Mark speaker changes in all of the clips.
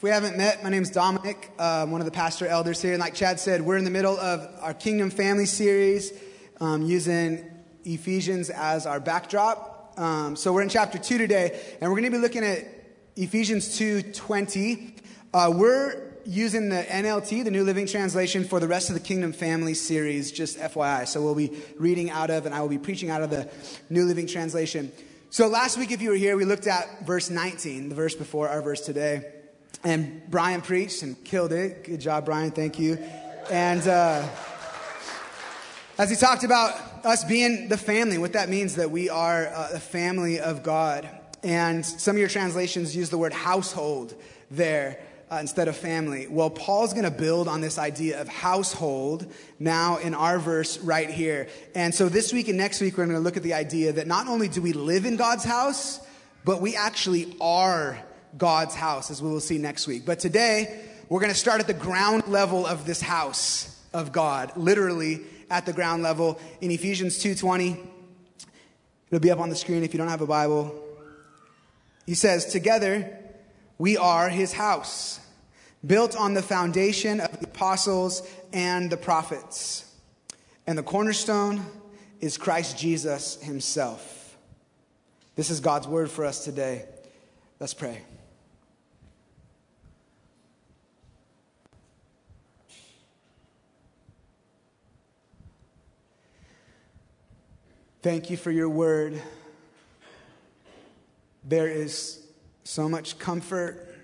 Speaker 1: If we haven't met, my name is Dominic, um, one of the pastor elders here. And like Chad said, we're in the middle of our Kingdom Family series um, using Ephesians as our backdrop. Um, so we're in chapter 2 today, and we're going to be looking at Ephesians 2.20. Uh, we're using the NLT, the New Living Translation, for the rest of the Kingdom Family series, just FYI. So we'll be reading out of, and I will be preaching out of the New Living Translation. So last week, if you were here, we looked at verse 19, the verse before our verse today. And Brian preached and killed it. Good job, Brian. Thank you. And uh, as he talked about us being the family, what that means that we are uh, a family of God. And some of your translations use the word household there. Uh, instead of family. Well, Paul's going to build on this idea of household now in our verse right here. And so this week and next week, we're going to look at the idea that not only do we live in God's house, but we actually are God's house, as we will see next week. But today, we're going to start at the ground level of this house of God, literally at the ground level in Ephesians 2:20. It'll be up on the screen if you don't have a Bible. He says, "Together we are his house, built on the foundation of the apostles and the prophets. And the cornerstone is Christ Jesus himself." This is God's word for us today. Let's pray. Thank you for your word. There is so much comfort.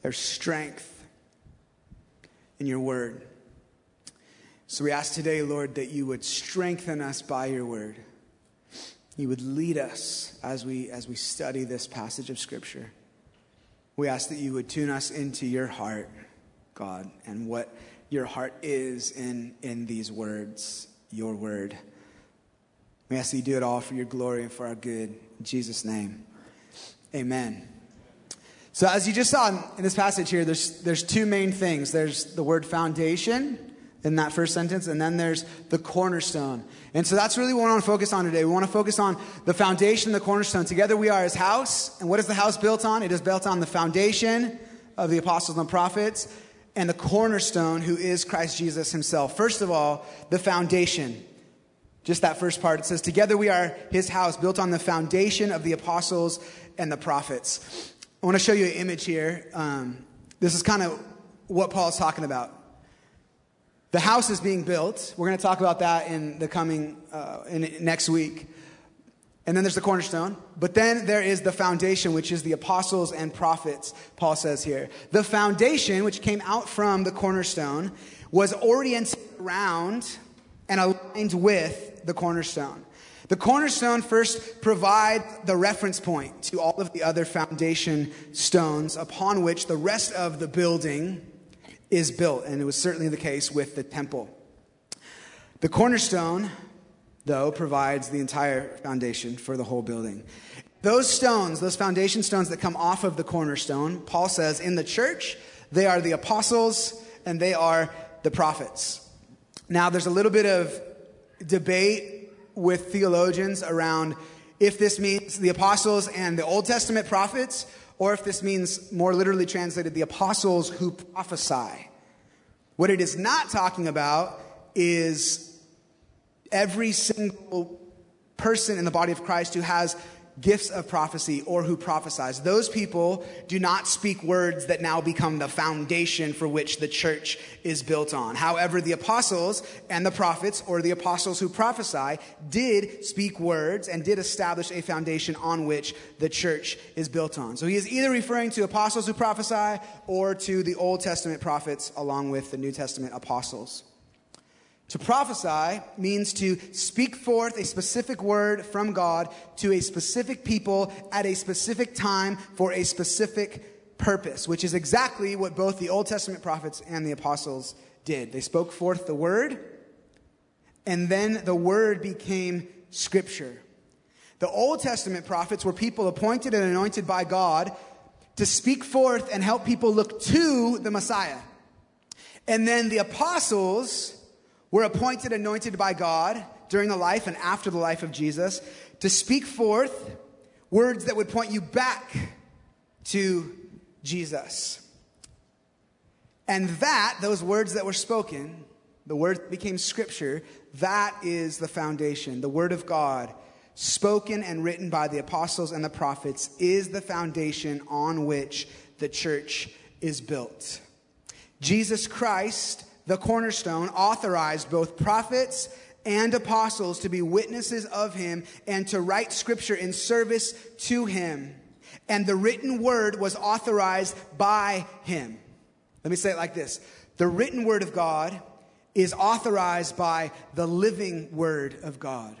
Speaker 1: There's strength in your word. So we ask today, Lord, that you would strengthen us by your word. You would lead us as we, as we study this passage of Scripture. We ask that you would tune us into your heart, God, and what your heart is in, in these words, your word. We ask that you do it all for your glory and for our good. In Jesus' name, amen. So, as you just saw in this passage here, there's, there's two main things there's the word foundation in that first sentence, and then there's the cornerstone. And so that's really what we want to focus on today. We want to focus on the foundation, the cornerstone. Together we are his house. And what is the house built on? It is built on the foundation of the apostles and prophets and the cornerstone, who is Christ Jesus himself. First of all, the foundation. Just that first part. It says, Together we are his house, built on the foundation of the apostles and the prophets. I want to show you an image here. Um, this is kind of what Paul's talking about. The house is being built. We're going to talk about that in the coming, uh, in, next week. And then there's the cornerstone. But then there is the foundation, which is the apostles and prophets, Paul says here. The foundation, which came out from the cornerstone, was oriented around and aligned with the cornerstone. The cornerstone first provides the reference point to all of the other foundation stones upon which the rest of the building is built. And it was certainly the case with the temple. The cornerstone though, provides the entire foundation for the whole building. Those stones, those foundation stones that come off of the cornerstone, Paul says in the church, they are the apostles and they are the prophets. Now, there's a little bit of debate with theologians around if this means the apostles and the Old Testament prophets, or if this means more literally translated the apostles who prophesy. What it is not talking about is every single person in the body of Christ who has gifts of prophecy or who prophesies. Those people do not speak words that now become the foundation for which the church is built on. However, the apostles and the prophets or the apostles who prophesy did speak words and did establish a foundation on which the church is built on. So he is either referring to apostles who prophesy or to the Old Testament prophets along with the New Testament apostles. To prophesy means to speak forth a specific word from God to a specific people at a specific time for a specific purpose, which is exactly what both the Old Testament prophets and the apostles did. They spoke forth the word, and then the word became scripture. The Old Testament prophets were people appointed and anointed by God to speak forth and help people look to the Messiah. And then the apostles were appointed, anointed by God during the life and after the life of Jesus to speak forth words that would point you back to Jesus. And that, those words that were spoken, the word became scripture, that is the foundation. The word of God, spoken and written by the apostles and the prophets, is the foundation on which the church is built. Jesus Christ, the cornerstone, authorized both prophets and apostles to be witnesses of him and to write scripture in service to him. And the written word was authorized by him. Let me say it like this The written word of God is authorized by the living word of God.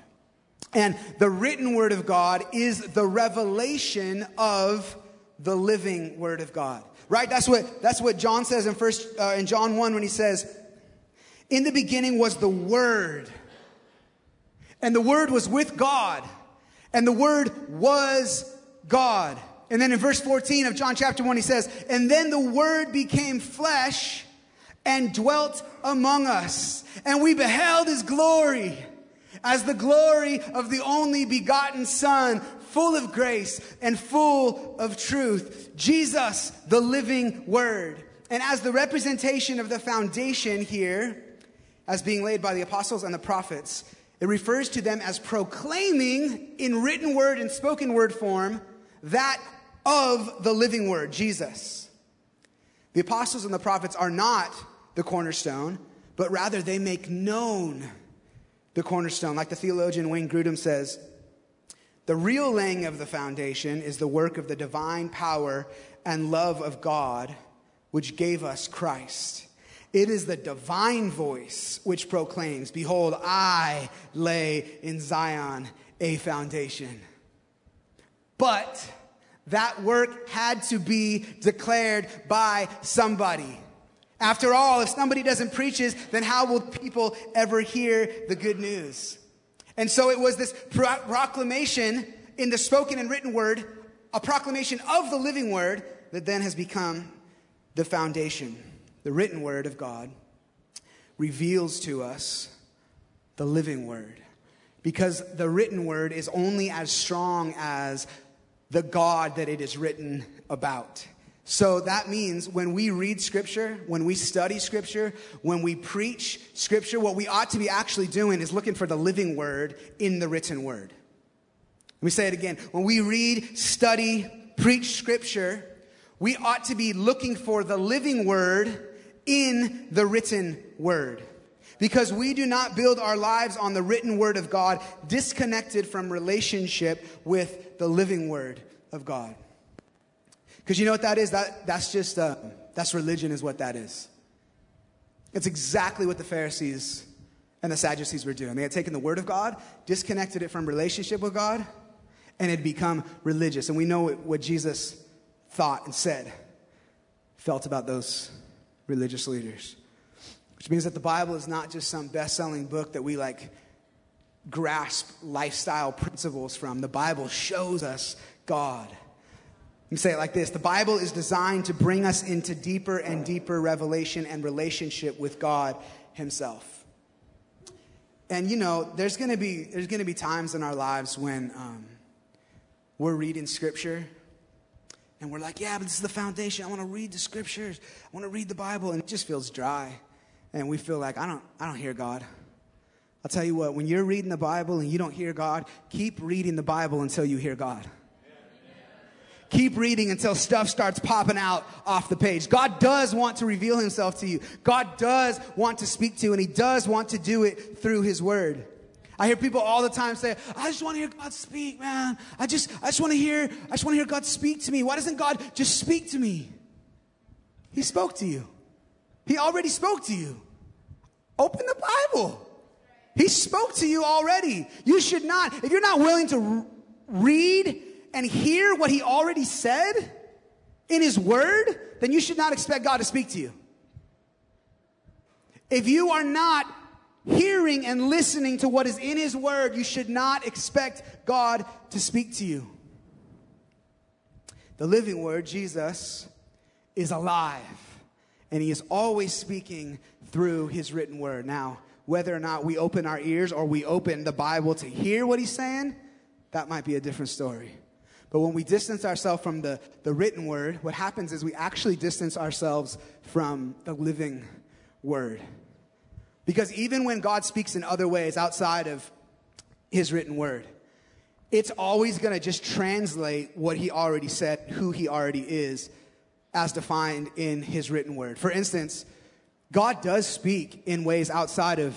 Speaker 1: And the written word of God is the revelation of the living word of God. Right? That's what, that's what John says in first, uh, in John 1 when he says, in the beginning was the word and the Word was with God, and the Word was God. And then in verse 14 of John chapter 1, he says, And then the Word became flesh and dwelt among us, and we beheld his glory as the glory of the only begotten Son, full of grace and full of truth. Jesus, the living Word. And as the representation of the foundation here, as being laid by the apostles and the prophets, it refers to them as proclaiming in written word and spoken word form that of the living word, Jesus. The apostles and the prophets are not the cornerstone, but rather they make known the cornerstone. Like the theologian Wayne Grudem says, the real laying of the foundation is the work of the divine power and love of God, which gave us Christ. It is the divine voice which proclaims, Behold, I lay in Zion a foundation. But that work had to be declared by somebody. After all, if somebody doesn't preach it, then how will people ever hear the good news? And so it was this proclamation in the spoken and written word, a proclamation of the living word that then has become the foundation the written word of God, reveals to us the living word. Because the written word is only as strong as the God that it is written about. So that means when we read scripture, when we study scripture, when we preach scripture, what we ought to be actually doing is looking for the living word in the written word. Let me say it again. When we read, study, preach scripture, we ought to be looking for the living word in the written word. Because we do not build our lives on the written word of God, disconnected from relationship with the living word of God. Because you know what that is? That, that's just, uh, that's religion, is what that is. It's exactly what the Pharisees and the Sadducees were doing. They had taken the word of God, disconnected it from relationship with God, and had become religious. And we know what Jesus thought and said, felt about those religious leaders. Which means that the Bible is not just some best selling book that we like grasp lifestyle principles from. The Bible shows us God. Let me say it like this The Bible is designed to bring us into deeper and deeper revelation and relationship with God Himself. And you know, there's gonna be, there's gonna be times in our lives when um, we're reading scripture and we're like, yeah, but this is the foundation. I want to read the scriptures. I want to read the Bible. And it just feels dry. And we feel like, I don't, I don't hear God. I'll tell you what, when you're reading the Bible and you don't hear God, keep reading the Bible until you hear God. Keep reading until stuff starts popping out off the page. God does want to reveal himself to you. God does want to speak to you, and he does want to do it through his word. I hear people all the time say, I just want to hear God speak, man. I just, I just want to hear, I just want to hear God speak to me. Why doesn't God just speak to me? He spoke to you. He already spoke to you. Open the Bible. He spoke to you already. You should not, if you're not willing to read and hear what he already said in his word, then you should not expect God to speak to you. If you are not hearing and listening to what is in His Word, you should not expect God to speak to you. The living Word, Jesus, is alive, and He is always speaking through His written Word. Now, whether or not we open our ears or we open the Bible to hear what He's saying, that might be a different story. But when we distance ourselves from the, the written word, what happens is we actually distance ourselves from the living word. Because even when God speaks in other ways outside of his written word, it's always going to just translate what he already said, who he already is, as defined in his written word. For instance, God does speak in ways outside of,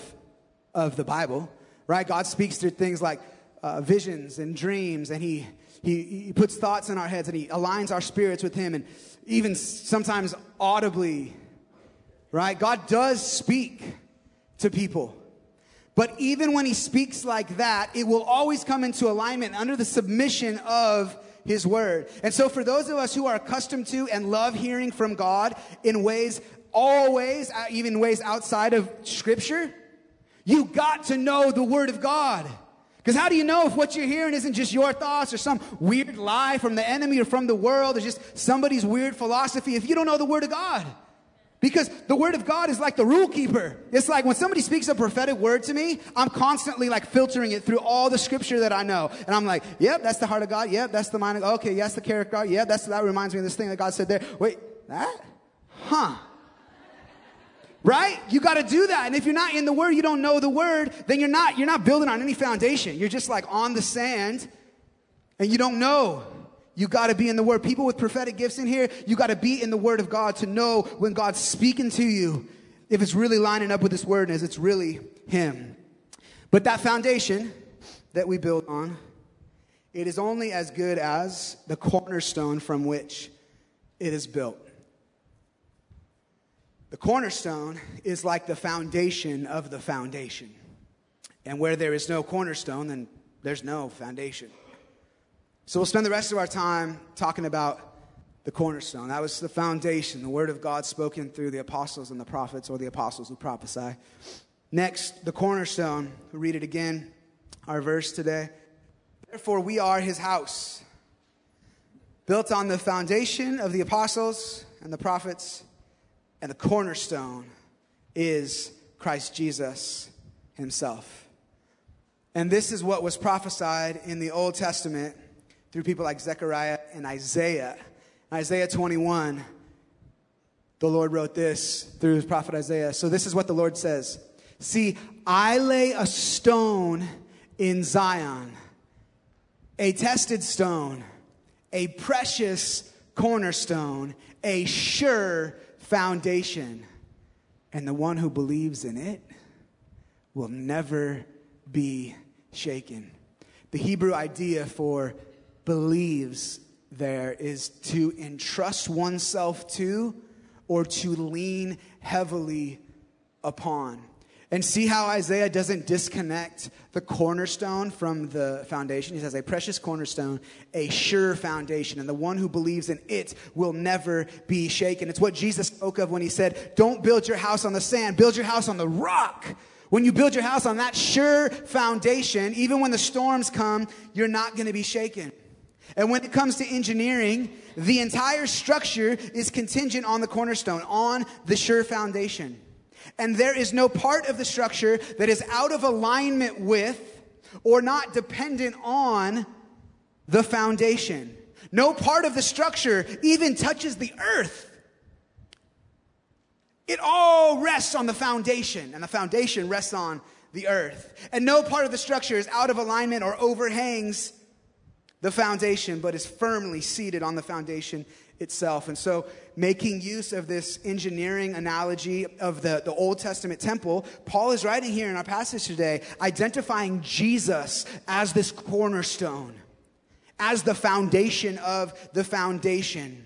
Speaker 1: of the Bible, right? God speaks through things like uh, visions and dreams, and he, he, he puts thoughts in our heads, and he aligns our spirits with him, and even sometimes audibly, right? God does speak to people. But even when he speaks like that, it will always come into alignment under the submission of his word. And so for those of us who are accustomed to and love hearing from God in ways, always, uh, even ways outside of scripture, you got to know the word of God. Because how do you know if what you're hearing isn't just your thoughts or some weird lie from the enemy or from the world or just somebody's weird philosophy if you don't know the word of God? Because the word of God is like the rule keeper. It's like when somebody speaks a prophetic word to me, I'm constantly like filtering it through all the scripture that I know. And I'm like, yep, that's the heart of God. Yep, that's the mind of God. Okay, yes, the character. Yeah, that's, that reminds me of this thing that God said there. Wait, that? Huh. Right? You got to do that. And if you're not in the word, you don't know the word, then you're not, you're not building on any foundation. You're just like on the sand and you don't know. You got to be in the Word. People with prophetic gifts in here, you got to be in the Word of God to know when God's speaking to you, if it's really lining up with this Word and as it's really Him. But that foundation that we build on, it is only as good as the cornerstone from which it is built. The cornerstone is like the foundation of the foundation. And where there is no cornerstone, then there's no foundation. So we'll spend the rest of our time talking about the cornerstone. That was the foundation, the word of God spoken through the apostles and the prophets, or the apostles who prophesy. Next, the cornerstone. We'll read it again, our verse today. Therefore, we are his house, built on the foundation of the apostles and the prophets, and the cornerstone is Christ Jesus himself. And this is what was prophesied in the Old Testament through people like Zechariah and Isaiah. In Isaiah 21, the Lord wrote this through his prophet Isaiah. So this is what the Lord says See, I lay a stone in Zion, a tested stone, a precious cornerstone, a sure foundation. And the one who believes in it will never be shaken. The Hebrew idea for believes there is to entrust oneself to or to lean heavily upon. And see how Isaiah doesn't disconnect the cornerstone from the foundation. He says, a precious cornerstone, a sure foundation, and the one who believes in it will never be shaken. It's what Jesus spoke of when he said, Don't build your house on the sand, build your house on the rock. When you build your house on that sure foundation, even when the storms come, you're not going to be shaken. And when it comes to engineering, the entire structure is contingent on the cornerstone, on the sure foundation. And there is no part of the structure that is out of alignment with or not dependent on the foundation. No part of the structure even touches the earth. It all rests on the foundation, and the foundation rests on the earth. And no part of the structure is out of alignment or overhangs the foundation, but is firmly seated on the foundation itself. And so, making use of this engineering analogy of the, the Old Testament temple, Paul is writing here in our passage today, identifying Jesus as this cornerstone, as the foundation of the foundation.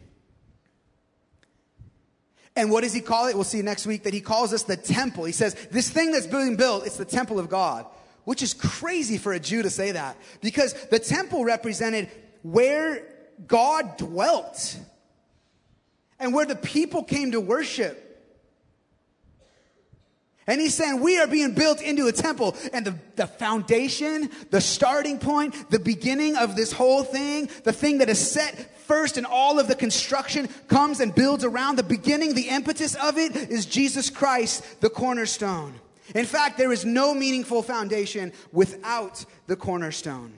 Speaker 1: And what does he call it? We'll see next week that he calls us the temple. He says, This thing that's being built, it's the temple of God which is crazy for a Jew to say that because the temple represented where God dwelt and where the people came to worship. And he's saying we are being built into a temple and the, the foundation, the starting point, the beginning of this whole thing, the thing that is set first in all of the construction comes and builds around the beginning, the impetus of it is Jesus Christ, the cornerstone. In fact, there is no meaningful foundation without the cornerstone.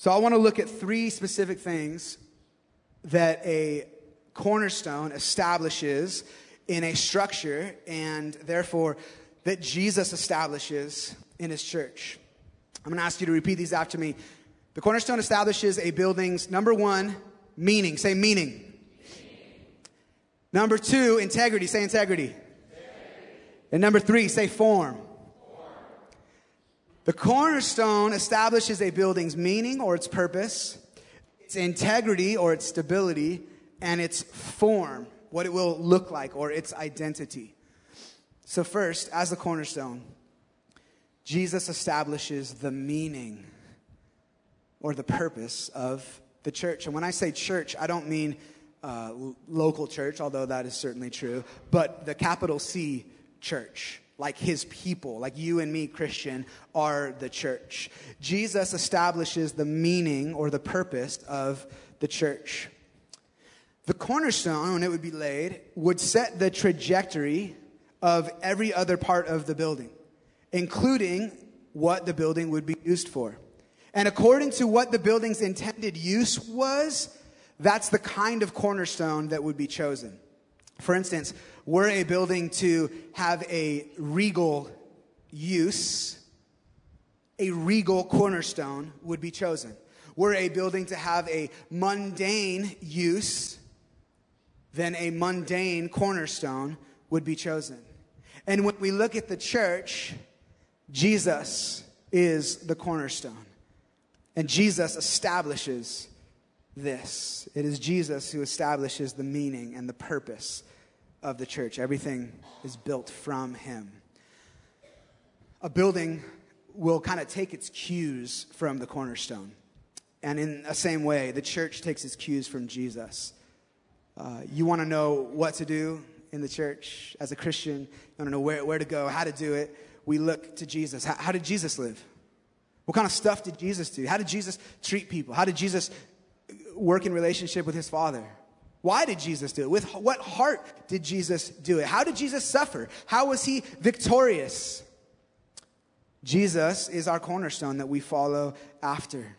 Speaker 1: So I want to look at three specific things that a cornerstone establishes in a structure and therefore that Jesus establishes in his church. I'm going to ask you to repeat these after me. The cornerstone establishes a building's number one, meaning. Say meaning. meaning. Number two, integrity. Say integrity. integrity. And number three, say form. The cornerstone establishes a building's meaning or its purpose, its integrity or its stability, and its form, what it will look like, or its identity. So, first, as the cornerstone, Jesus establishes the meaning or the purpose of the church. And when I say church, I don't mean uh, local church, although that is certainly true, but the capital C church like his people, like you and me, Christian, are the church. Jesus establishes the meaning or the purpose of the church. The cornerstone, when it would be laid, would set the trajectory of every other part of the building, including what the building would be used for. And according to what the building's intended use was, that's the kind of cornerstone that would be chosen. For instance, were a building to have a regal use, a regal cornerstone would be chosen. Were a building to have a mundane use, then a mundane cornerstone would be chosen. And when we look at the church, Jesus is the cornerstone. And Jesus establishes this. It is Jesus who establishes the meaning and the purpose of the church. Everything is built from him. A building will kind of take its cues from the cornerstone. And in the same way, the church takes its cues from Jesus. Uh, you want to know what to do in the church as a Christian, you want to know where, where to go, how to do it. We look to Jesus. How, how did Jesus live? What kind of stuff did Jesus do? How did Jesus treat people? How did Jesus work in relationship with his Father? Why did Jesus do it? With what heart did Jesus do it? How did Jesus suffer? How was he victorious? Jesus is our cornerstone that we follow after.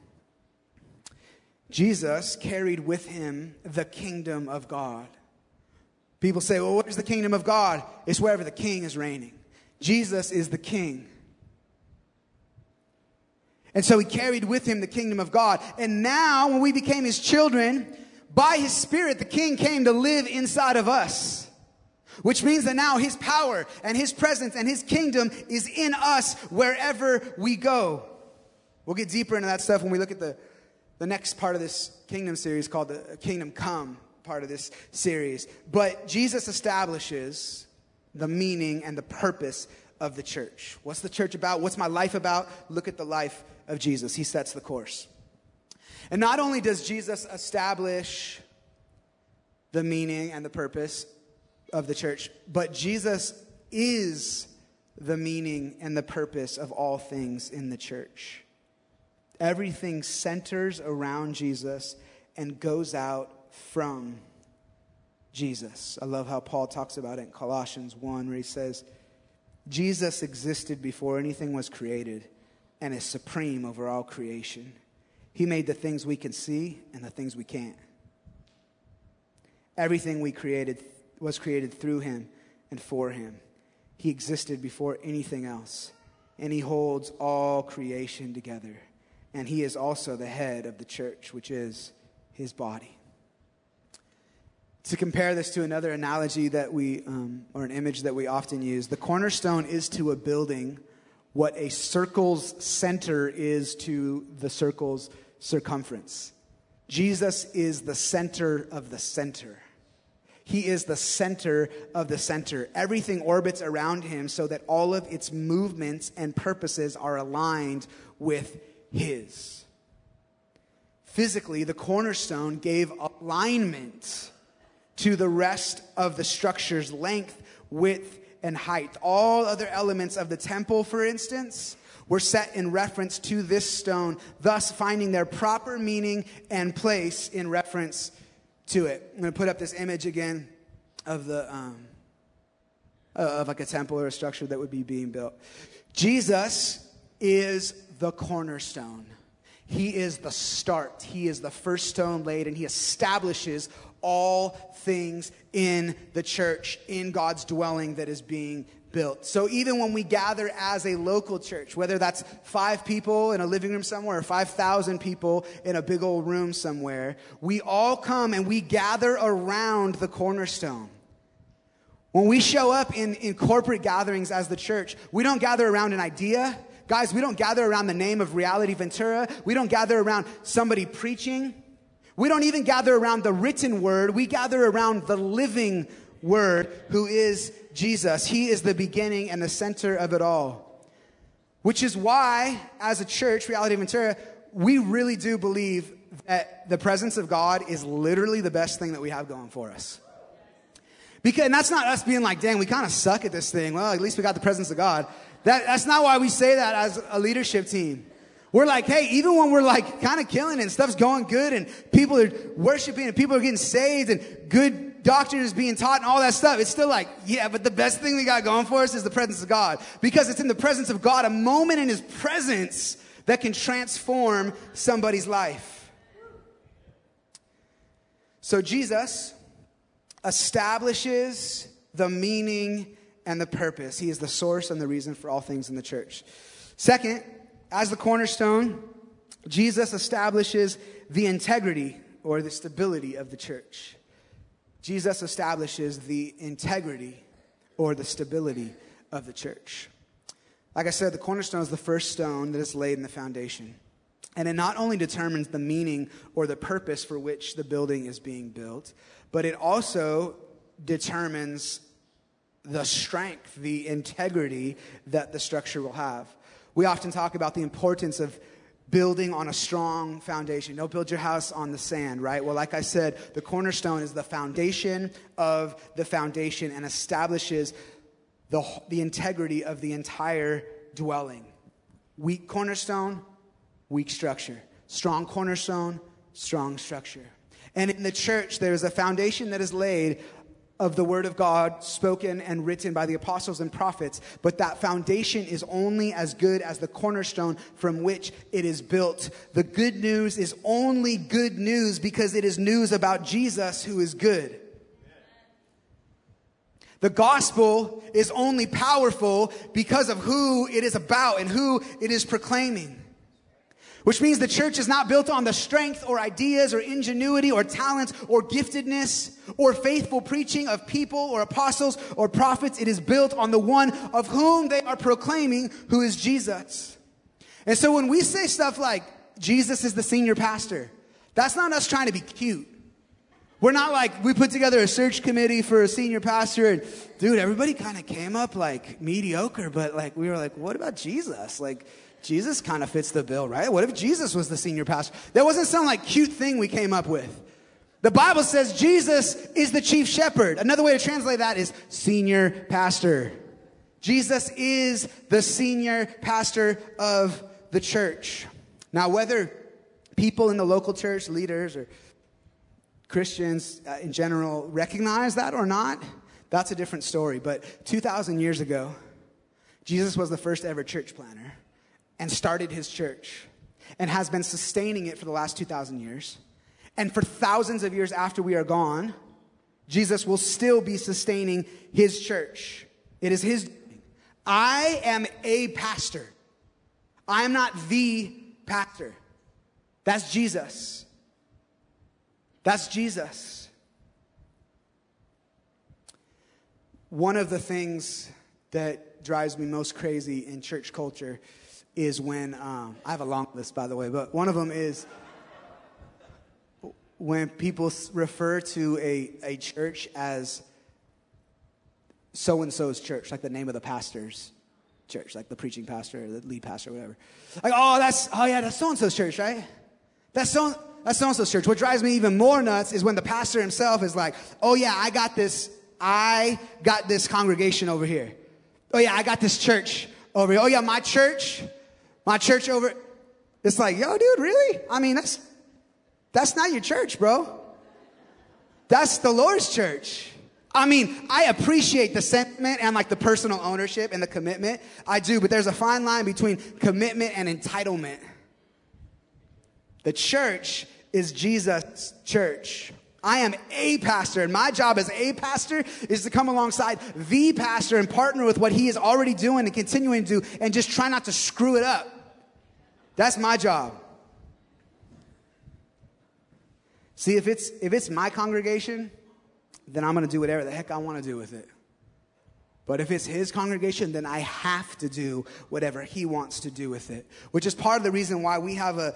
Speaker 1: Jesus carried with him the kingdom of God. People say, well, where's the kingdom of God? It's wherever the king is reigning. Jesus is the king. And so he carried with him the kingdom of God. And now, when we became his children, by his spirit, the king came to live inside of us. Which means that now his power and his presence and his kingdom is in us wherever we go. We'll get deeper into that stuff when we look at the, the next part of this kingdom series called the Kingdom Come part of this series. But Jesus establishes the meaning and the purpose of the church. What's the church about? What's my life about? Look at the life of Jesus. He sets the course. And not only does Jesus establish the meaning and the purpose of the church, but Jesus is the meaning and the purpose of all things in the church. Everything centers around Jesus and goes out from Jesus. I love how Paul talks about it in Colossians 1, where he says, Jesus existed before anything was created and is supreme over all creation. He made the things we can see and the things we can't. Everything we created was created through him and for him. He existed before anything else, and he holds all creation together. And he is also the head of the church, which is his body. To compare this to another analogy that we, um, or an image that we often use, the cornerstone is to a building what a circle's center is to the circle's circumference. Jesus is the center of the center. He is the center of the center. Everything orbits around him so that all of its movements and purposes are aligned with his. Physically, the cornerstone gave alignment to the rest of the structure's length, width, and height. All other elements of the temple, for instance, were set in reference to this stone, thus finding their proper meaning and place in reference to it. I'm going to put up this image again of the um, of like a temple or a structure that would be being built. Jesus is the cornerstone. He is the start. He is the first stone laid, and he establishes all things in the church, in God's dwelling that is being built. So even when we gather as a local church, whether that's five people in a living room somewhere or 5,000 people in a big old room somewhere, we all come and we gather around the cornerstone. When we show up in, in corporate gatherings as the church, we don't gather around an idea. Guys, we don't gather around the name of Reality Ventura. We don't gather around somebody preaching. We don't even gather around the written word. We gather around the living word who is Jesus. He is the beginning and the center of it all. Which is why, as a church, Reality Ventura, we really do believe that the presence of God is literally the best thing that we have going for us. Because, and that's not us being like, dang, we kind of suck at this thing. Well, at least we got the presence of God. That, that's not why we say that as a leadership team. We're like, hey, even when we're like kind of killing and stuff's going good and people are worshiping and people are getting saved and good doctrine is being taught and all that stuff, it's still like, yeah, but the best thing we got going for us is the presence of God. Because it's in the presence of God, a moment in His presence that can transform somebody's life. So Jesus establishes the meaning and the purpose. He is the source and the reason for all things in the church. Second, as the cornerstone, Jesus establishes the integrity or the stability of the church. Jesus establishes the integrity or the stability of the church. Like I said, the cornerstone is the first stone that is laid in the foundation. And it not only determines the meaning or the purpose for which the building is being built, but it also determines the strength, the integrity that the structure will have. We often talk about the importance of building on a strong foundation. Don't build your house on the sand, right? Well, like I said, the cornerstone is the foundation of the foundation and establishes the, the integrity of the entire dwelling. Weak cornerstone, weak structure. Strong cornerstone, strong structure. And in the church, there is a foundation that is laid of the word of God spoken and written by the apostles and prophets, but that foundation is only as good as the cornerstone from which it is built. The good news is only good news because it is news about Jesus who is good. The gospel is only powerful because of who it is about and who it is proclaiming. Which means the church is not built on the strength or ideas or ingenuity or talents or giftedness or faithful preaching of people or apostles or prophets. It is built on the one of whom they are proclaiming, who is Jesus. And so when we say stuff like, Jesus is the senior pastor, that's not us trying to be cute. We're not like, we put together a search committee for a senior pastor and dude, everybody kind of came up like mediocre, but like, we were like, what about Jesus? Like, Jesus kind of fits the bill, right? What if Jesus was the senior pastor? That wasn't some like cute thing we came up with. The Bible says Jesus is the chief shepherd. Another way to translate that is senior pastor. Jesus is the senior pastor of the church. Now, whether people in the local church, leaders, or Christians uh, in general recognize that or not, that's a different story. But 2,000 years ago, Jesus was the first ever church planner and started his church and has been sustaining it for the last 2,000 years. And for thousands of years after we are gone, Jesus will still be sustaining his church. It is his. I am a pastor. I am not the pastor. That's Jesus. That's Jesus. One of the things that drives me most crazy in church culture is when, um, I have a long list, by the way, but one of them is when people refer to a, a church as so and so's church, like the name of the pastor's church, like the preaching pastor or the lead pastor or whatever. Like, oh, that's, oh yeah, that's so and so's church, right? That's so, that's so and so's church. What drives me even more nuts is when the pastor himself is like, oh yeah, I got this, I got this congregation over here. Oh yeah, I got this church over here. Oh yeah, my church, my church over, it's like, yo, dude, really? I mean, that's, that's not your church, bro. That's the Lord's church. I mean, I appreciate the sentiment and like the personal ownership and the commitment. I do, but there's a fine line between commitment and entitlement. The church is Jesus' church. I am a pastor, and my job as a pastor is to come alongside the pastor and partner with what he is already doing and continuing to do and just try not to screw it up. That's my job. See, if it's, if it's my congregation, then I'm going to do whatever the heck I want to do with it. But if it's his congregation, then I have to do whatever he wants to do with it, which is part of the reason why we have a,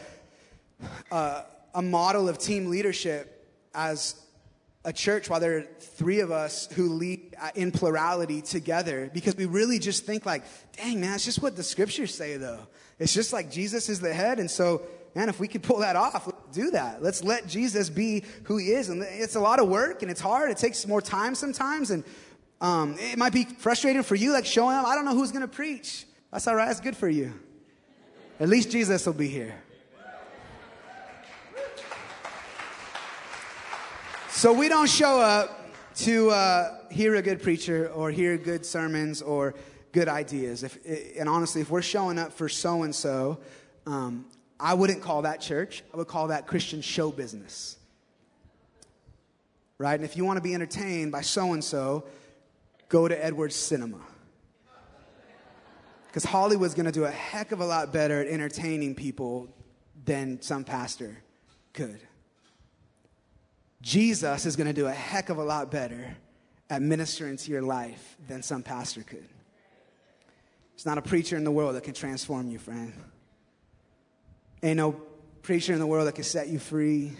Speaker 1: a, a model of team leadership as a church while there are three of us who lead uh, in plurality together because we really just think like dang man it's just what the scriptures say though it's just like jesus is the head and so man if we could pull that off let's do that. Let's let jesus be who he is and it's a lot of work and it's hard. It takes more time sometimes and um, it might be frustrating for you like showing up. I don't know who's going to preach. That's all right. That's good for you. At least jesus will be here. So we don't show up to uh, hear a good preacher or hear good sermons or good ideas. If, and honestly, if we're showing up for so and so, I wouldn't call that church. I would call that Christian show business. Right? And if you want to be entertained by so and so, go to Edwards Cinema. Because Hollywood's going to do a heck of a lot better at entertaining people than some pastor could. Jesus is going to do a heck of a lot better at ministering to your life than some pastor could. There's not a preacher in the world that can transform you, friend. Ain't no preacher in the world that can set you free.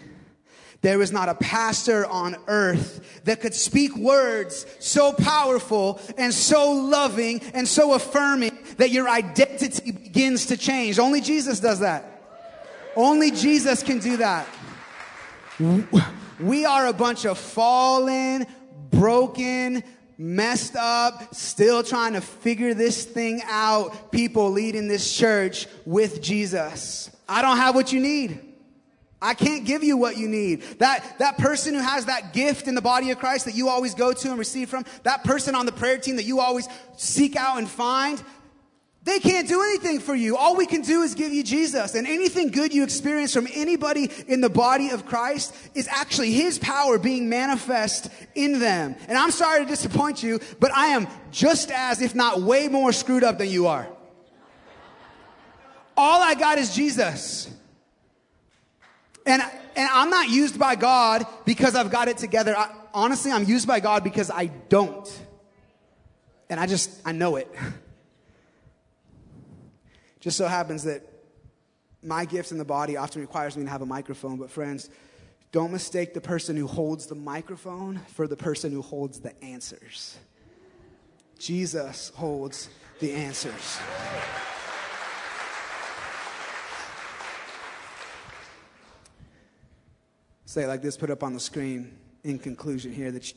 Speaker 1: There is not a pastor on earth that could speak words so powerful and so loving and so affirming that your identity begins to change. Only Jesus does that. Only Jesus can do that. We are a bunch of fallen, broken, messed up, still trying to figure this thing out people leading this church with Jesus. I don't have what you need. I can't give you what you need. That, that person who has that gift in the body of Christ that you always go to and receive from, that person on the prayer team that you always seek out and find, they can't do anything for you. All we can do is give you Jesus. And anything good you experience from anybody in the body of Christ is actually His power being manifest in them. And I'm sorry to disappoint you, but I am just as, if not way more screwed up than you are. All I got is Jesus. And, and I'm not used by God because I've got it together. I, honestly, I'm used by God because I don't. And I just, I know it. Just so happens that my gift in the body often requires me to have a microphone, but friends, don't mistake the person who holds the microphone for the person who holds the answers. Jesus holds the answers. Say it like this, put up on the screen in conclusion here that,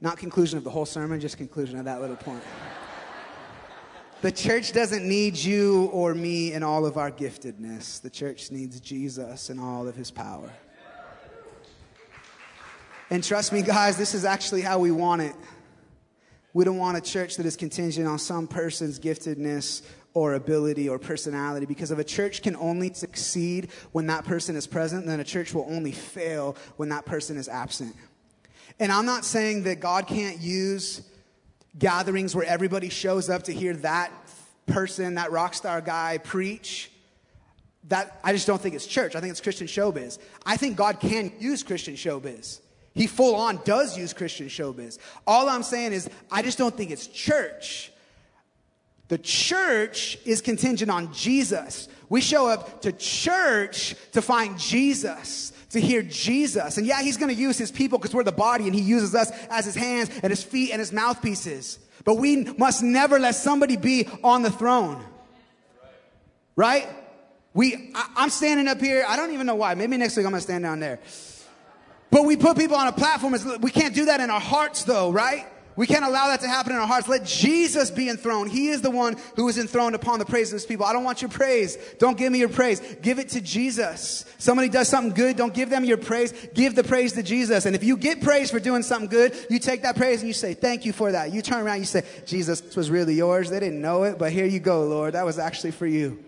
Speaker 1: not conclusion of the whole sermon, just conclusion of that little point. The church doesn't need you or me in all of our giftedness. The church needs Jesus in all of his power. And trust me, guys, this is actually how we want it. We don't want a church that is contingent on some person's giftedness or ability or personality because if a church can only succeed when that person is present, then a church will only fail when that person is absent. And I'm not saying that God can't use gatherings where everybody shows up to hear that person, that rock star guy preach. That I just don't think it's church. I think it's Christian showbiz. I think God can use Christian showbiz. He full on does use Christian showbiz. All I'm saying is, I just don't think it's church. The church is contingent on Jesus. We show up to church to find Jesus, to hear Jesus. And yeah, he's going to use his people because we're the body and he uses us as his hands and his feet and his mouthpieces. But we must never let somebody be on the throne. Right? We, I, am standing up here. I don't even know why. Maybe next week I'm going to stand down there. But we put people on a platform. We can't do that in our hearts though, right? We can't allow that to happen in our hearts. Let Jesus be enthroned. He is the one who is enthroned upon the praise of his people. I don't want your praise. Don't give me your praise. Give it to Jesus. Somebody does something good. Don't give them your praise. Give the praise to Jesus. And if you get praise for doing something good, you take that praise and you say, thank you for that. You turn around, you say, Jesus, this was really yours. They didn't know it, but here you go, Lord. That was actually for you.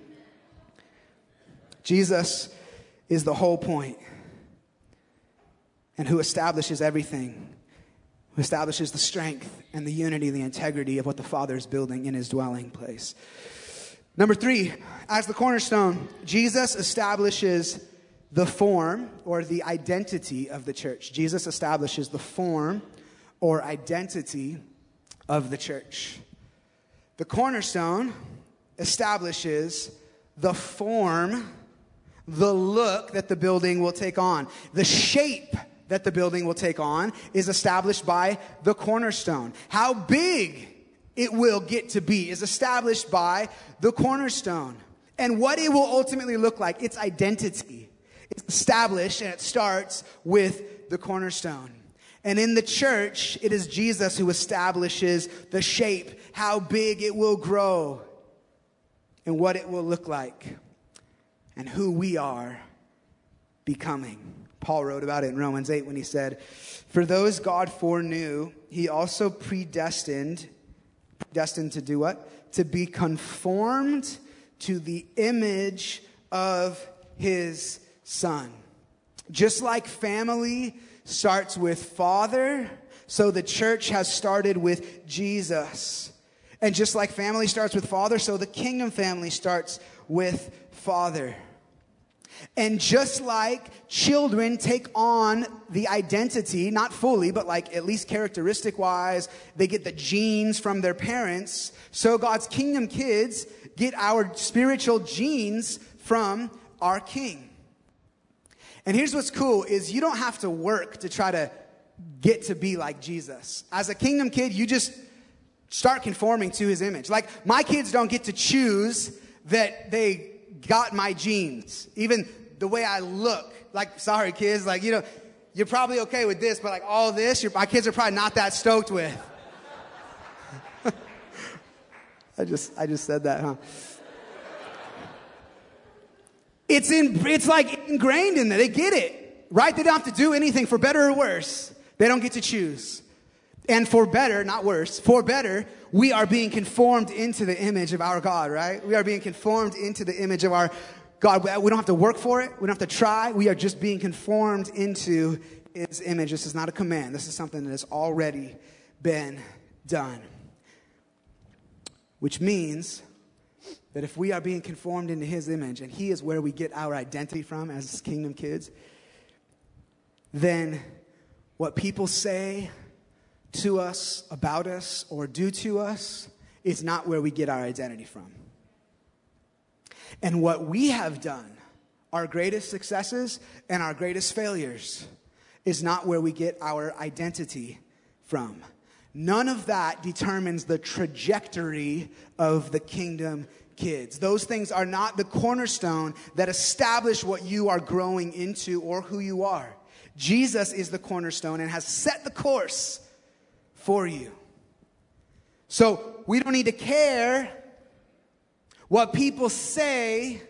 Speaker 1: Jesus is the whole point and who establishes everything, establishes the strength and the unity, and the integrity of what the Father is building in his dwelling place. Number three, as the cornerstone, Jesus establishes the form or the identity of the church. Jesus establishes the form or identity of the church. The cornerstone establishes the form, the look that the building will take on, the shape that the building will take on is established by the cornerstone. How big it will get to be is established by the cornerstone. And what it will ultimately look like, its identity, is established and it starts with the cornerstone. And in the church, it is Jesus who establishes the shape, how big it will grow, and what it will look like, and who we are becoming. Paul wrote about it in Romans 8 when he said, For those God foreknew, he also predestined, predestined to do what? To be conformed to the image of his son. Just like family starts with father, so the church has started with Jesus. And just like family starts with father, so the kingdom family starts with father. And just like children take on the identity, not fully, but like at least characteristic wise, they get the genes from their parents. So God's kingdom kids get our spiritual genes from our king. And here's what's cool is you don't have to work to try to get to be like Jesus. As a kingdom kid, you just start conforming to his image. Like my kids don't get to choose that they got my genes, even the way I look. Like, sorry, kids, like, you know, you're probably okay with this, but like all this, my kids are probably not that stoked with. I just, I just said that, huh? It's in, it's like ingrained in them. They get it, right? They don't have to do anything for better or worse. They don't get to choose. And for better, not worse, for better, we are being conformed into the image of our God, right? We are being conformed into the image of our God. We don't have to work for it. We don't have to try. We are just being conformed into His image. This is not a command. This is something that has already been done. Which means that if we are being conformed into His image, and He is where we get our identity from as kingdom kids, then what people say, to us, about us, or do to us is not where we get our identity from. And what we have done, our greatest successes and our greatest failures, is not where we get our identity from. None of that determines the trajectory of the kingdom kids. Those things are not the cornerstone that establish what you are growing into or who you are. Jesus is the cornerstone and has set the course for you. So we don't need to care what people say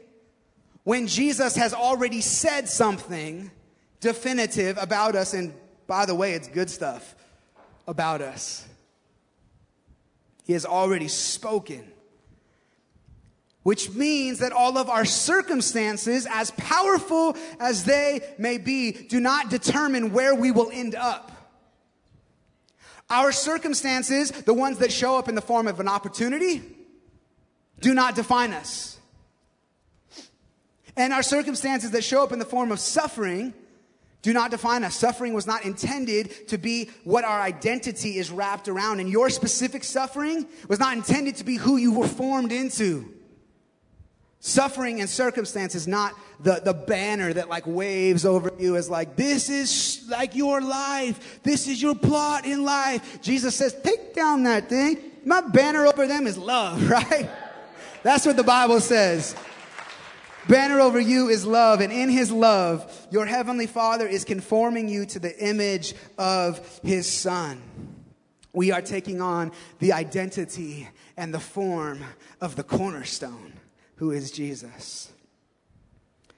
Speaker 1: when Jesus has already said something definitive about us. And by the way, it's good stuff about us. He has already spoken. Which means that all of our circumstances, as powerful as they may be, do not determine where we will end up. Our circumstances, the ones that show up in the form of an opportunity, do not define us. And our circumstances that show up in the form of suffering do not define us. Suffering was not intended to be what our identity is wrapped around. And your specific suffering was not intended to be who you were formed into. Suffering and circumstance is not the, the banner that like waves over you as like, this is like your life. This is your plot in life. Jesus says, take down that thing. My banner over them is love, right? That's what the Bible says. Banner over you is love, and in his love, your heavenly Father is conforming you to the image of his Son. We are taking on the identity and the form of the cornerstone who is Jesus. I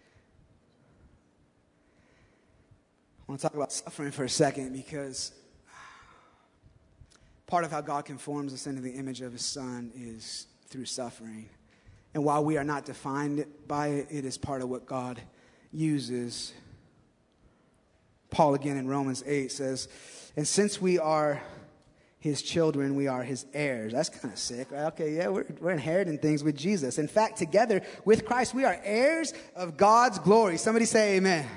Speaker 1: want to talk about suffering for a second because part of how God conforms us into the image of his son is through suffering. And while we are not defined by it, it is part of what God uses. Paul again in Romans 8 says, And since we are his children, we are his heirs. That's kind of sick, right? Okay, yeah, we're, we're inheriting things with Jesus. In fact, together with Christ, we are heirs of God's glory. Somebody say amen. amen.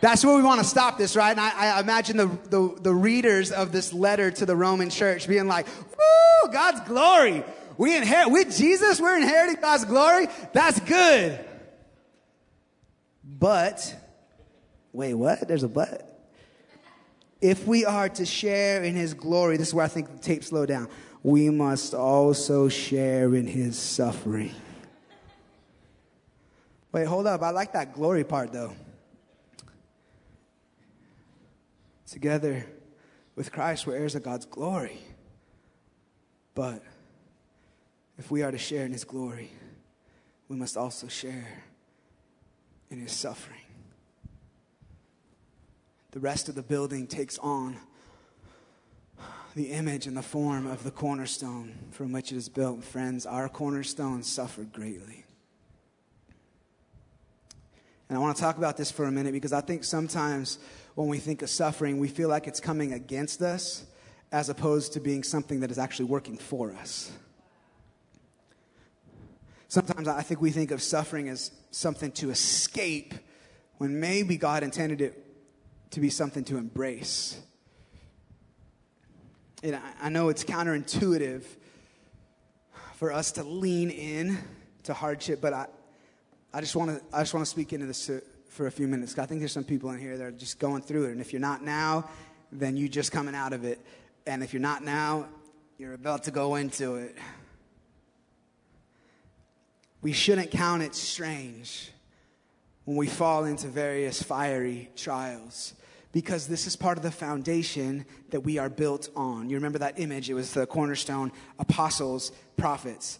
Speaker 1: That's where we want to stop this, right? And I, I imagine the, the, the readers of this letter to the Roman church being like, woo, God's glory. We inherit, with Jesus, we're inheriting God's glory. That's good. But, wait, what? There's a but. If we are to share in his glory, this is where I think the tape slowed down. We must also share in his suffering. Wait, hold up. I like that glory part though. Together with Christ, we're heirs of God's glory. But if we are to share in his glory, we must also share in his suffering the rest of the building takes on the image and the form of the cornerstone from which it is built. Friends, our cornerstone suffered greatly. And I want to talk about this for a minute because I think sometimes when we think of suffering, we feel like it's coming against us as opposed to being something that is actually working for us. Sometimes I think we think of suffering as something to escape when maybe God intended it to be something to embrace. And I know it's counterintuitive for us to lean in to hardship, but I, I just want to I just want to speak into this for a few minutes. I think there's some people in here that are just going through it, and if you're not now, then you're just coming out of it, and if you're not now, you're about to go into it. We shouldn't count it strange when we fall into various fiery trials because this is part of the foundation that we are built on. You remember that image? It was the cornerstone apostles, prophets.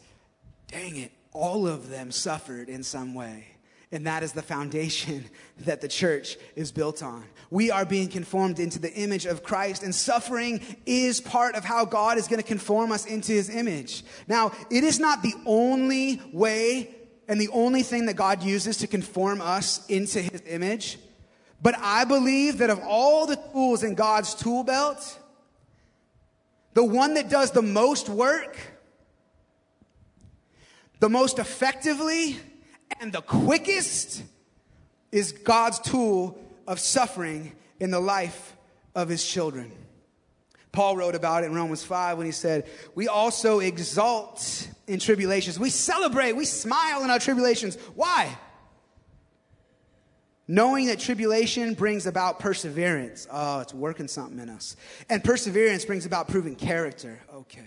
Speaker 1: Dang it, all of them suffered in some way. And that is the foundation that the church is built on. We are being conformed into the image of Christ, and suffering is part of how God is going to conform us into his image. Now, it is not the only way and the only thing that God uses to conform us into his image. But I believe that of all the tools in God's tool belt, the one that does the most work, the most effectively, and the quickest is God's tool of suffering in the life of his children. Paul wrote about it in Romans 5 when he said, We also exult in tribulations. We celebrate, we smile in our tribulations. Why? Knowing that tribulation brings about perseverance. Oh, it's working something in us. And perseverance brings about proven character. Okay.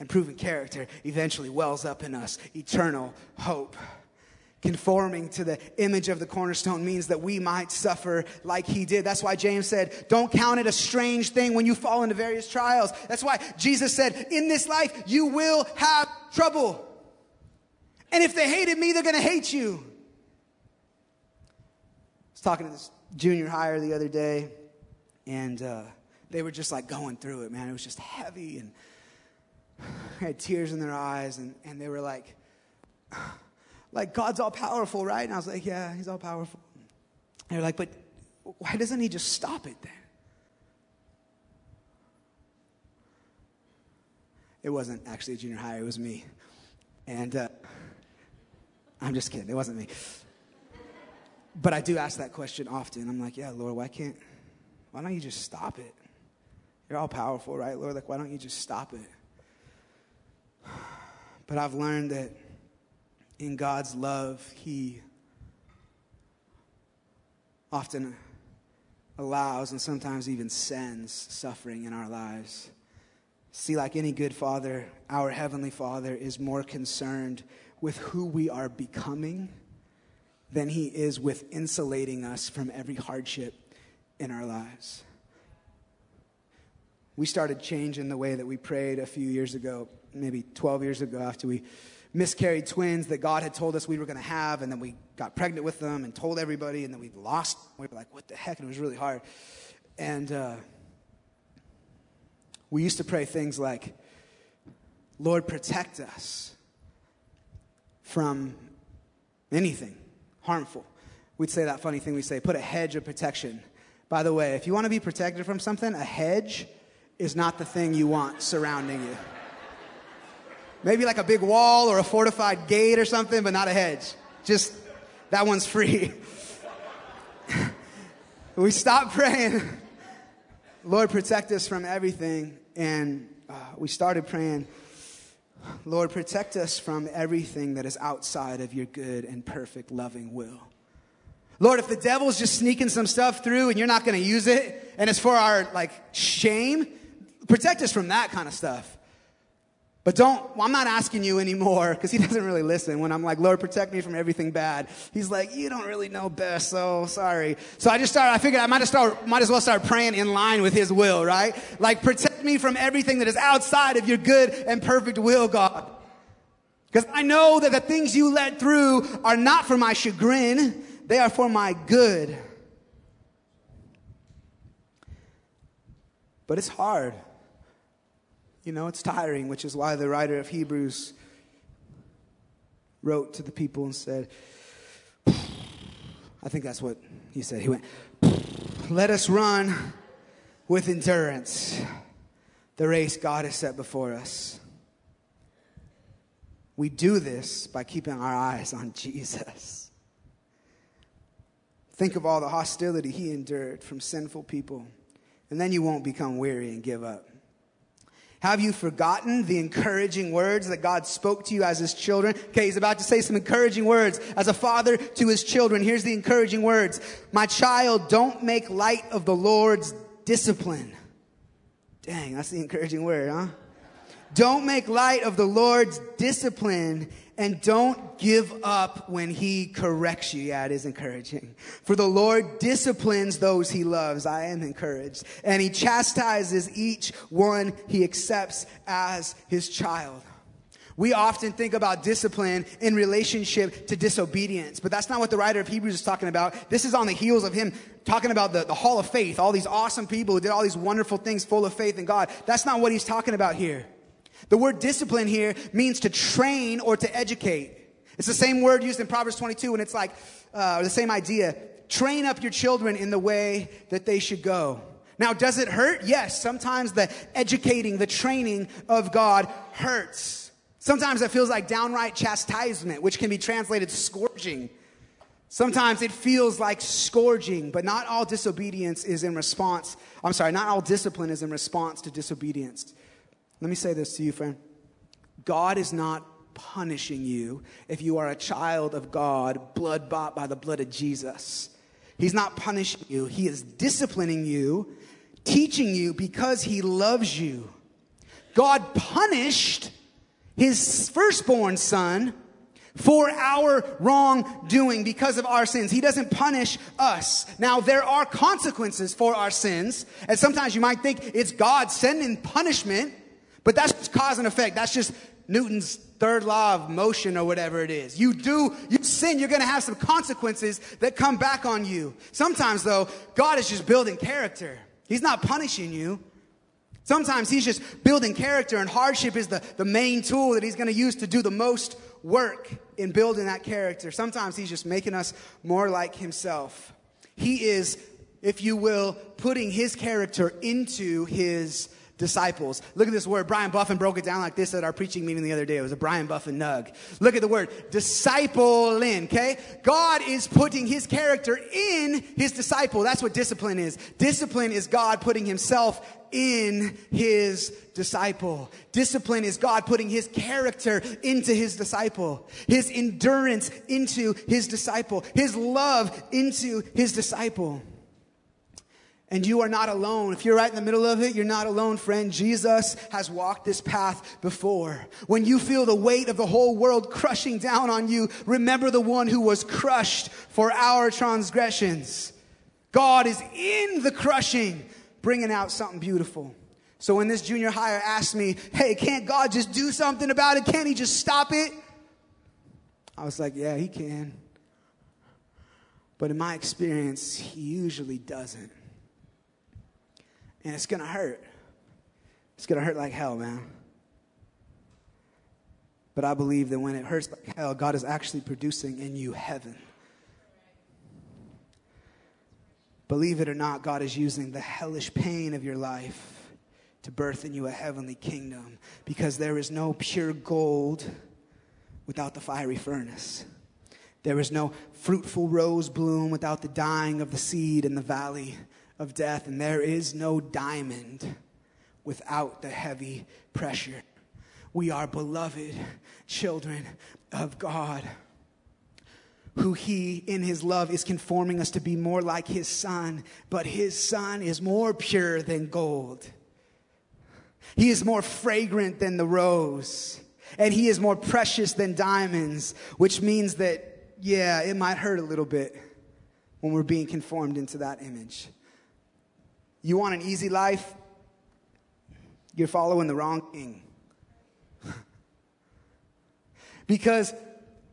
Speaker 1: And proven character eventually wells up in us eternal hope. Conforming to the image of the cornerstone means that we might suffer like he did. That's why James said, Don't count it a strange thing when you fall into various trials. That's why Jesus said, In this life, you will have trouble. And if they hated me, they're going to hate you talking to this junior higher the other day, and uh, they were just like going through it, man. It was just heavy and I had tears in their eyes, and, and they were like, like God's all powerful, right? And I was like, yeah, he's all powerful. And they're like, but why doesn't he just stop it then? It wasn't actually a junior higher, it was me. And uh, I'm just kidding, it wasn't me. But I do ask that question often. I'm like, yeah, Lord, why can't, why don't you just stop it? You're all powerful, right, Lord? Like, why don't you just stop it? But I've learned that in God's love, He often allows and sometimes even sends suffering in our lives. See, like any good father, our Heavenly Father is more concerned with who we are becoming than he is with insulating us from every hardship in our lives. We started changing the way that we prayed a few years ago, maybe 12 years ago, after we miscarried twins that God had told us we were going to have, and then we got pregnant with them and told everybody, and then we lost. We were like, what the heck? And it was really hard. And uh, we used to pray things like, Lord, protect us from anything harmful. we'd say that funny thing we say put a hedge of protection. By the way, if you want to be protected from something, a hedge is not the thing you want surrounding you. Maybe like a big wall or a fortified gate or something, but not a hedge. Just that one's free. we stopped praying, Lord, protect us from everything. And uh, we started praying, Lord, protect us from everything that is outside of your good and perfect, loving will. Lord, if the devil's just sneaking some stuff through and you're not going to use it and it's for our like shame, protect us from that kind of stuff. But don't, well, I'm not asking you anymore because he doesn't really listen when I'm like, Lord, protect me from everything bad. He's like, you don't really know best, so sorry. So I just started, I figured I might, start, might as well start praying in line with his will, right? Like, protect me from everything that is outside of your good and perfect will, God. Because I know that the things you let through are not for my chagrin, they are for my good. But it's hard. You know, it's tiring, which is why the writer of Hebrews wrote to the people and said, I think that's what he said. He went, Let us run with endurance the race God has set before us. We do this by keeping our eyes on Jesus. Think of all the hostility he endured from sinful people, and then you won't become weary and give up. Have you forgotten the encouraging words that God spoke to you as his children? Okay, he's about to say some encouraging words as a father to his children. Here's the encouraging words. My child, don't make light of the Lord's discipline. Dang, that's the encouraging word, huh? Don't make light of the Lord's discipline and don't give up when he corrects you. Yeah, it is encouraging. For the Lord disciplines those he loves. I am encouraged. And he chastises each one he accepts as his child. We often think about discipline in relationship to disobedience, but that's not what the writer of Hebrews is talking about. This is on the heels of him talking about the, the hall of faith, all these awesome people who did all these wonderful things full of faith in God. That's not what he's talking about here. The word discipline here means to train or to educate. It's the same word used in Proverbs 22, and it's like uh, the same idea. Train up your children in the way that they should go. Now, does it hurt? Yes. Sometimes the educating, the training of God hurts. Sometimes it feels like downright chastisement, which can be translated scourging. Sometimes it feels like scourging, but not all disobedience is in response. I'm sorry, not all discipline is in response to disobedience. Let me say this to you, friend. God is not punishing you if you are a child of God, blood bought by the blood of Jesus. He's not punishing you, He is disciplining you, teaching you because He loves you. God punished His firstborn son for our wrongdoing because of our sins. He doesn't punish us. Now, there are consequences for our sins, and sometimes you might think it's God sending punishment. But that's cause and effect. That's just Newton's third law of motion or whatever it is. You do, you sin, you're going to have some consequences that come back on you. Sometimes, though, God is just building character. He's not punishing you. Sometimes He's just building character, and hardship is the, the main tool that He's going to use to do the most work in building that character. Sometimes He's just making us more like Himself. He is, if you will, putting His character into His disciples. Look at this word. Brian Buffin broke it down like this at our preaching meeting the other day. It was a Brian Buffin nug. Look at the word discipling, okay? God is putting his character in his disciple. That's what discipline is. Discipline is God putting himself in his disciple. Discipline is God putting his character into his disciple, his endurance into his disciple, his love into his disciple. And you are not alone. If you're right in the middle of it, you're not alone, friend. Jesus has walked this path before. When you feel the weight of the whole world crushing down on you, remember the one who was crushed for our transgressions. God is in the crushing, bringing out something beautiful. So when this junior higher asked me, hey, can't God just do something about it? Can't he just stop it? I was like, yeah, he can. But in my experience, he usually doesn't. And it's going to hurt. It's going to hurt like hell, man. But I believe that when it hurts like hell, God is actually producing in you heaven. Believe it or not, God is using the hellish pain of your life to birth in you a heavenly kingdom because there is no pure gold without the fiery furnace. There is no fruitful rose bloom without the dying of the seed in the valley of death. And there is no diamond without the heavy pressure. We are beloved children of God who he, in his love, is conforming us to be more like his son. But his son is more pure than gold. He is more fragrant than the rose. And he is more precious than diamonds, which means that, yeah, it might hurt a little bit when we're being conformed into that image. You want an easy life? You're following the wrong king. because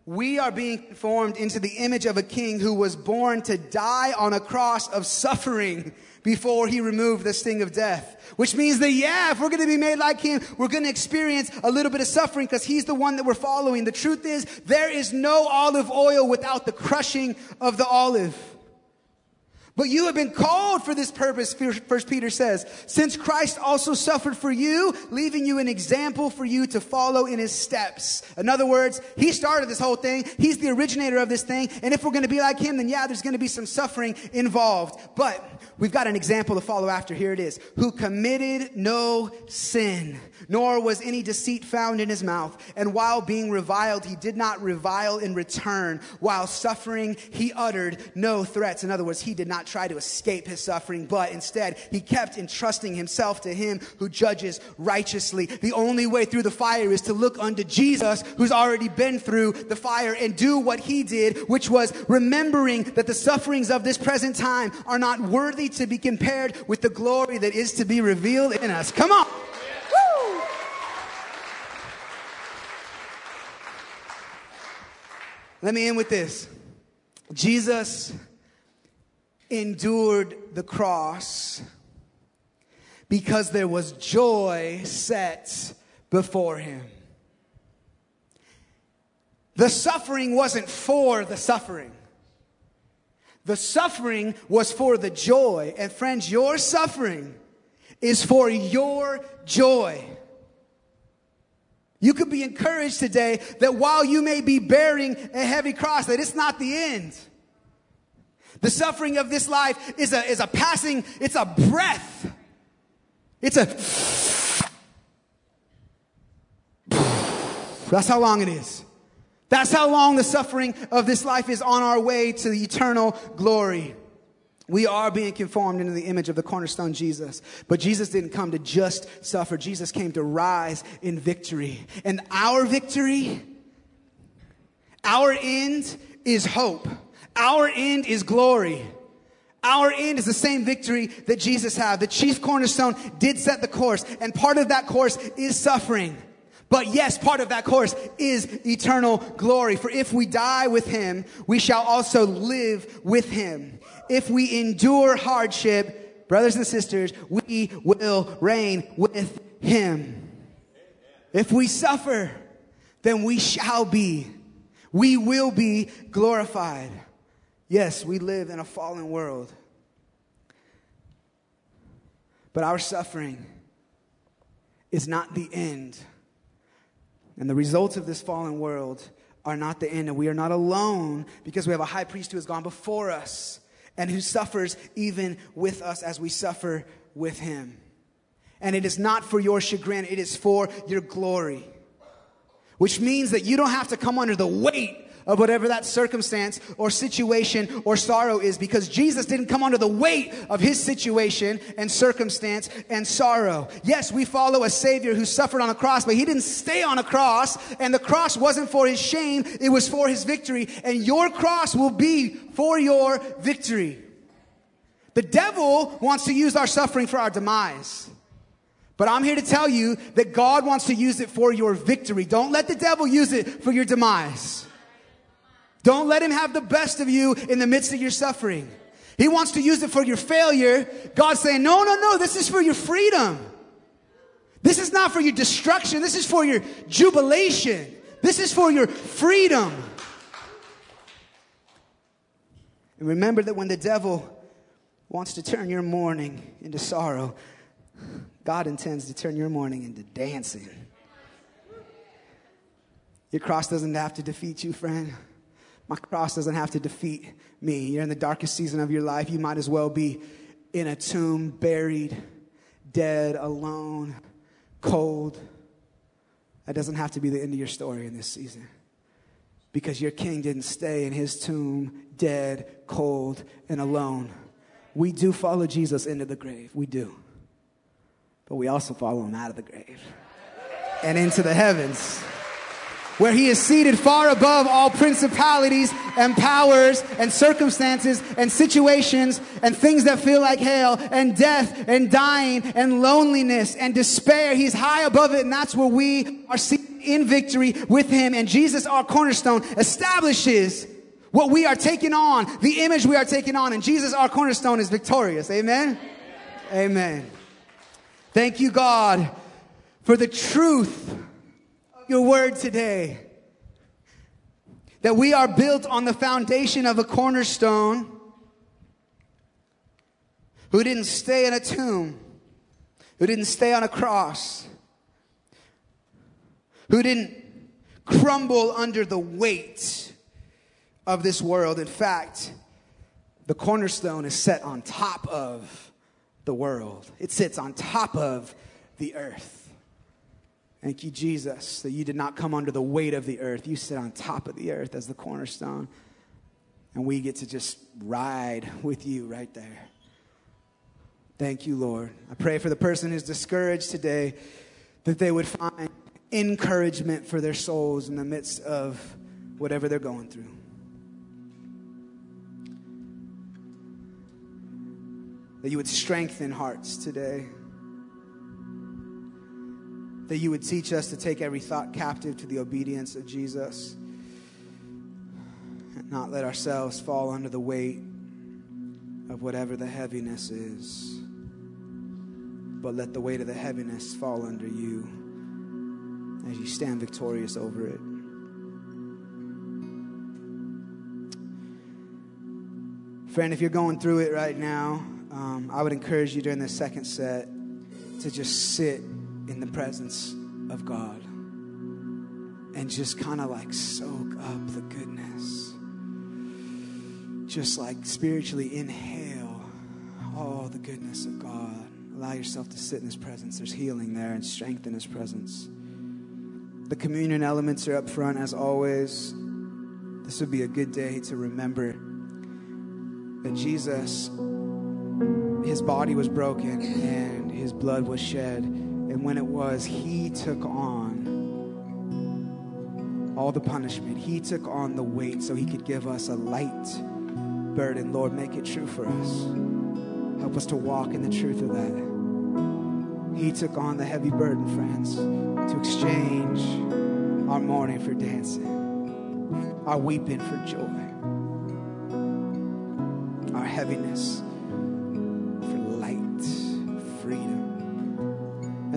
Speaker 1: we are being formed into the image of a king who was born to die on a cross of suffering before he removed the sting of death. Which means that, yeah, if we're going to be made like him, we're going to experience a little bit of suffering because he's the one that we're following. The truth is, there is no olive oil without the crushing of the olive. But you have been called for this purpose, First Peter says, since Christ also suffered for you, leaving you an example for you to follow in his steps. In other words, he started this whole thing. He's the originator of this thing. And if we're going to be like him, then yeah, there's going to be some suffering involved. But we've got an example to follow after. Here it is. Who committed no sin, nor was any deceit found in his mouth. And while being reviled, he did not revile in return. While suffering, he uttered no threats. In other words, he did not try to escape his suffering, but instead he kept entrusting himself to him who judges righteously. The only way through the fire is to look unto Jesus who's already been through the fire and do what he did, which was remembering that the sufferings of this present time are not worthy to be compared with the glory that is to be revealed in us. Come on. Let me end with this. Jesus endured the cross because there was joy set before him. The suffering wasn't for the suffering. The suffering was for the joy. And friends, your suffering is for your joy. You could be encouraged today that while you may be bearing a heavy cross, that it's not the end. The suffering of this life is a, is a passing, it's a breath. It's a. That's how long it is. That's how long the suffering of this life is on our way to the eternal glory. We are being conformed into the image of the cornerstone Jesus. But Jesus didn't come to just suffer. Jesus came to rise in victory. And our victory, our end is hope. Our end is glory. Our end is the same victory that Jesus had. The chief cornerstone did set the course, and part of that course is suffering. But yes, part of that course is eternal glory. For if we die with him, we shall also live with him. If we endure hardship, brothers and sisters, we will reign with him. If we suffer, then we shall be, we will be glorified. Yes, we live in a fallen world. But our suffering is not the end. And the results of this fallen world are not the end. And we are not alone because we have a high priest who has gone before us and who suffers even with us as we suffer with him. And it is not for your chagrin, it is for your glory. Which means that you don't have to come under the weight of whatever that circumstance or situation or sorrow is because Jesus didn't come under the weight of his situation and circumstance and sorrow. Yes, we follow a Savior who suffered on a cross, but he didn't stay on a cross, and the cross wasn't for his shame, it was for his victory. And your cross will be for your victory. The devil wants to use our suffering for our demise. But I'm here to tell you that God wants to use it for your victory. Don't let the devil use it for your demise. Don't let him have the best of you in the midst of your suffering. He wants to use it for your failure. God's saying, no, no, no, this is for your freedom. This is not for your destruction. This is for your jubilation. This is for your freedom. And remember that when the devil wants to turn your mourning into sorrow, God intends to turn your mourning into dancing. Your cross doesn't have to defeat you, friend. My cross doesn't have to defeat me. You're in the darkest season of your life. You might as well be in a tomb, buried, dead, alone, cold. That doesn't have to be the end of your story in this season. Because your king didn't stay in his tomb, dead, cold, and alone. We do follow Jesus into the grave. We do. But we also follow him out of the grave and into the heavens where he is seated far above all principalities and powers and circumstances and situations and things that feel like hell and death and dying and loneliness and despair. He's high above it, and that's where we are seated in victory with him. And Jesus, our cornerstone, establishes what we are taking on, the image we are taking on. And Jesus, our cornerstone, is victorious. Amen. Amen. Thank you, God, for the truth your word today. That we are built on the foundation of a cornerstone who didn't stay in a tomb, who didn't stay on a cross, who didn't crumble under the weight of this world. In fact, the cornerstone is set on top of the world, it sits on top of the earth. Thank you, Jesus, that you did not come under the weight of the earth. You sit on top of the earth as the cornerstone. And we get to just ride with you right there. Thank you, Lord. I pray for the person who's discouraged today that they would find encouragement for their souls in the midst of whatever they're going through. That you would strengthen hearts today that you would teach us to take every thought captive to the obedience of Jesus and not let ourselves fall under the weight of whatever the heaviness is, but let the weight of the heaviness fall under you as you stand victorious over it. Friend, if you're going through it right now, um, I would encourage you during the second set to just sit in the presence of God and just kind of like soak up the goodness. Just like spiritually inhale all the goodness of God. Allow yourself to sit in His presence. There's healing there and strength in His presence. The communion elements are up front as always. This would be a good day to remember that Jesus, His body was broken and His blood was shed and when it was, He took on all the punishment. He took on the weight so He could give us a light burden. Lord, make it true for us. Help us to walk in the truth of that. He took on the heavy burden, friends, to exchange our mourning for dancing, our weeping for joy, our heaviness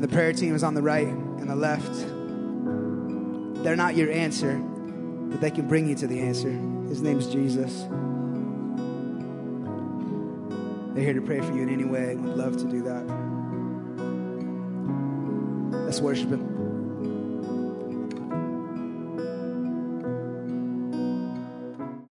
Speaker 1: the prayer team is on the right and the left. They're not your answer, but they can bring you to the answer. His name is Jesus. They're here to pray for you in any way. We'd love to do that. Let's worship Him.